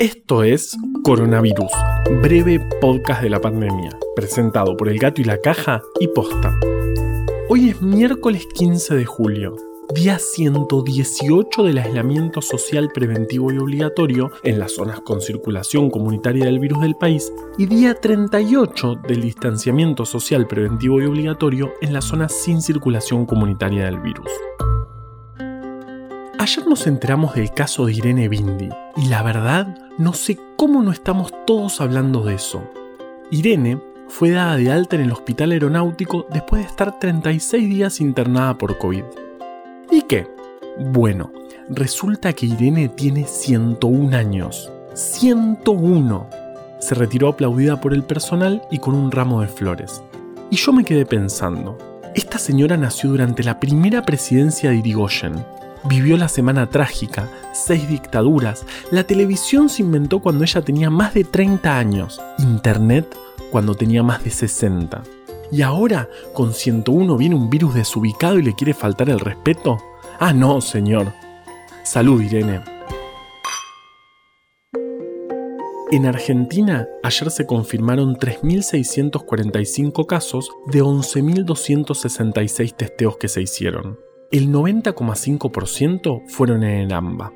Esto es Coronavirus, breve podcast de la pandemia, presentado por El Gato y la Caja y Posta. Hoy es miércoles 15 de julio, día 118 del aislamiento social preventivo y obligatorio en las zonas con circulación comunitaria del virus del país y día 38 del distanciamiento social preventivo y obligatorio en las zonas sin circulación comunitaria del virus. Ayer nos enteramos del caso de Irene Bindi y la verdad no sé cómo no estamos todos hablando de eso. Irene fue dada de alta en el hospital aeronáutico después de estar 36 días internada por COVID. ¿Y qué? Bueno, resulta que Irene tiene 101 años. 101. Se retiró aplaudida por el personal y con un ramo de flores. Y yo me quedé pensando, esta señora nació durante la primera presidencia de Irigoyen, Vivió la semana trágica, seis dictaduras, la televisión se inventó cuando ella tenía más de 30 años, Internet cuando tenía más de 60. ¿Y ahora, con 101, viene un virus desubicado y le quiere faltar el respeto? Ah, no, señor. Salud, Irene. En Argentina, ayer se confirmaron 3.645 casos de 11.266 testeos que se hicieron el 90,5% fueron en el AMBA.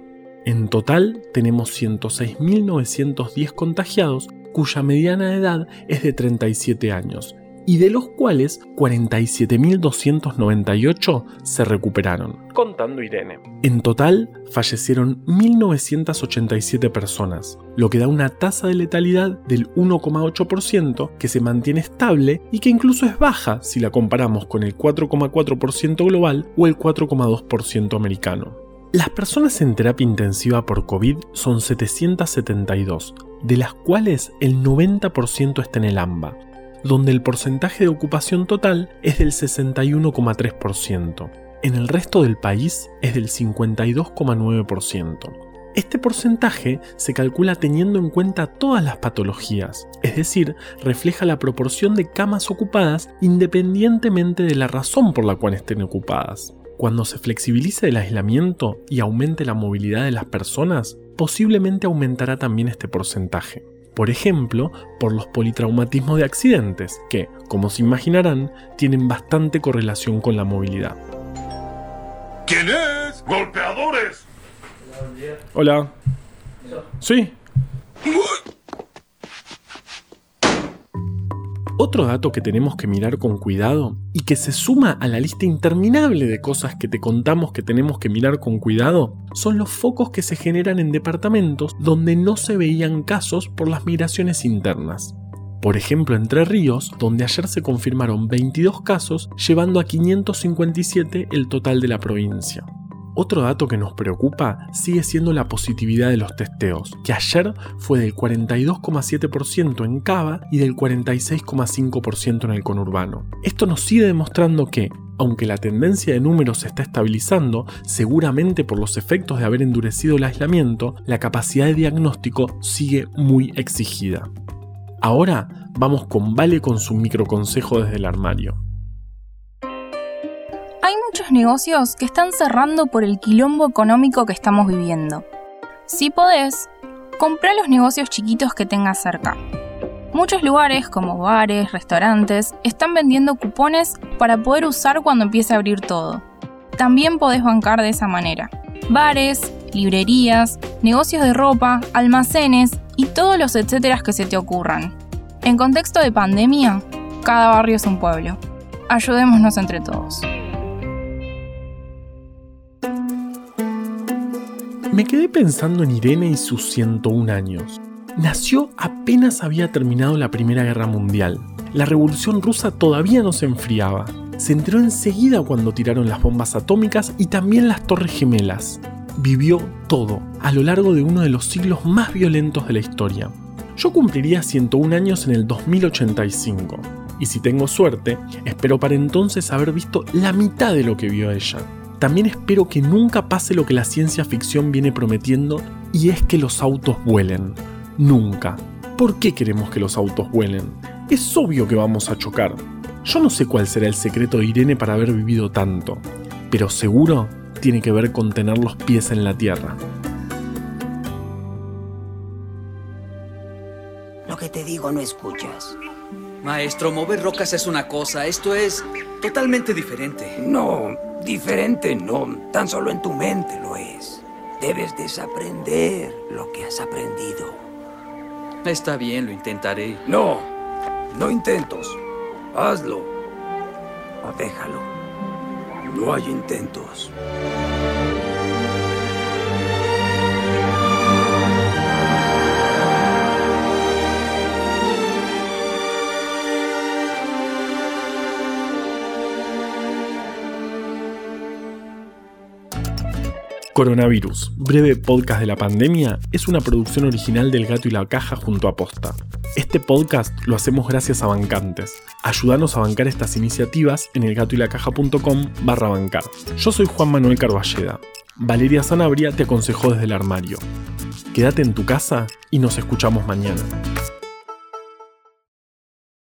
En total tenemos 106.910 contagiados cuya mediana edad es de 37 años y de los cuales 47.298 se recuperaron. Contando Irene. En total fallecieron 1.987 personas, lo que da una tasa de letalidad del 1,8% que se mantiene estable y que incluso es baja si la comparamos con el 4,4% global o el 4,2% americano. Las personas en terapia intensiva por COVID son 772, de las cuales el 90% está en el AMBA, donde el porcentaje de ocupación total es del 61,3%. En el resto del país es del 52,9%. Este porcentaje se calcula teniendo en cuenta todas las patologías, es decir, refleja la proporción de camas ocupadas independientemente de la razón por la cual estén ocupadas. Cuando se flexibilice el aislamiento y aumente la movilidad de las personas, posiblemente aumentará también este porcentaje por ejemplo, por los politraumatismos de accidentes, que, como se imaginarán, tienen bastante correlación con la movilidad. ¿Quién es? ¡Golpeadores! Hola. Sí. Otro dato que tenemos que mirar con cuidado y que se suma a la lista interminable de cosas que te contamos que tenemos que mirar con cuidado son los focos que se generan en departamentos donde no se veían casos por las migraciones internas. Por ejemplo, Entre Ríos, donde ayer se confirmaron 22 casos, llevando a 557 el total de la provincia. Otro dato que nos preocupa sigue siendo la positividad de los testeos, que ayer fue del 42,7% en Cava y del 46,5% en el conurbano. Esto nos sigue demostrando que, aunque la tendencia de números se está estabilizando, seguramente por los efectos de haber endurecido el aislamiento, la capacidad de diagnóstico sigue muy exigida. Ahora vamos con Vale con su microconsejo desde el armario muchos negocios que están cerrando por el quilombo económico que estamos viviendo. Si podés, comprá los negocios chiquitos que tengas cerca. Muchos lugares, como bares, restaurantes, están vendiendo cupones para poder usar cuando empiece a abrir todo. También podés bancar de esa manera. Bares, librerías, negocios de ropa, almacenes y todos los etcéteras que se te ocurran. En contexto de pandemia, cada barrio es un pueblo. Ayudémonos entre todos. Me quedé pensando en Irene y sus 101 años. Nació apenas había terminado la Primera Guerra Mundial. La Revolución Rusa todavía no se enfriaba. Se enteró enseguida cuando tiraron las bombas atómicas y también las Torres Gemelas. Vivió todo, a lo largo de uno de los siglos más violentos de la historia. Yo cumpliría 101 años en el 2085. Y si tengo suerte, espero para entonces haber visto la mitad de lo que vio ella. También espero que nunca pase lo que la ciencia ficción viene prometiendo y es que los autos vuelen. Nunca. ¿Por qué queremos que los autos vuelen? Es obvio que vamos a chocar. Yo no sé cuál será el secreto de Irene para haber vivido tanto, pero seguro tiene que ver con tener los pies en la tierra. Lo que te digo no escuchas. Maestro, mover rocas es una cosa, esto es totalmente diferente. No, diferente no, tan solo en tu mente lo es. Debes desaprender lo que has aprendido. Está bien, lo intentaré. No, no intentos. Hazlo. O déjalo. No hay intentos. Coronavirus, breve podcast de la pandemia, es una producción original del Gato y la Caja junto a Posta. Este podcast lo hacemos gracias a bancantes. Ayúdanos a bancar estas iniciativas en elgatoylacaja.com barra bancar. Yo soy Juan Manuel Carballeda. Valeria Sanabria te aconsejó desde el armario. Quédate en tu casa y nos escuchamos mañana.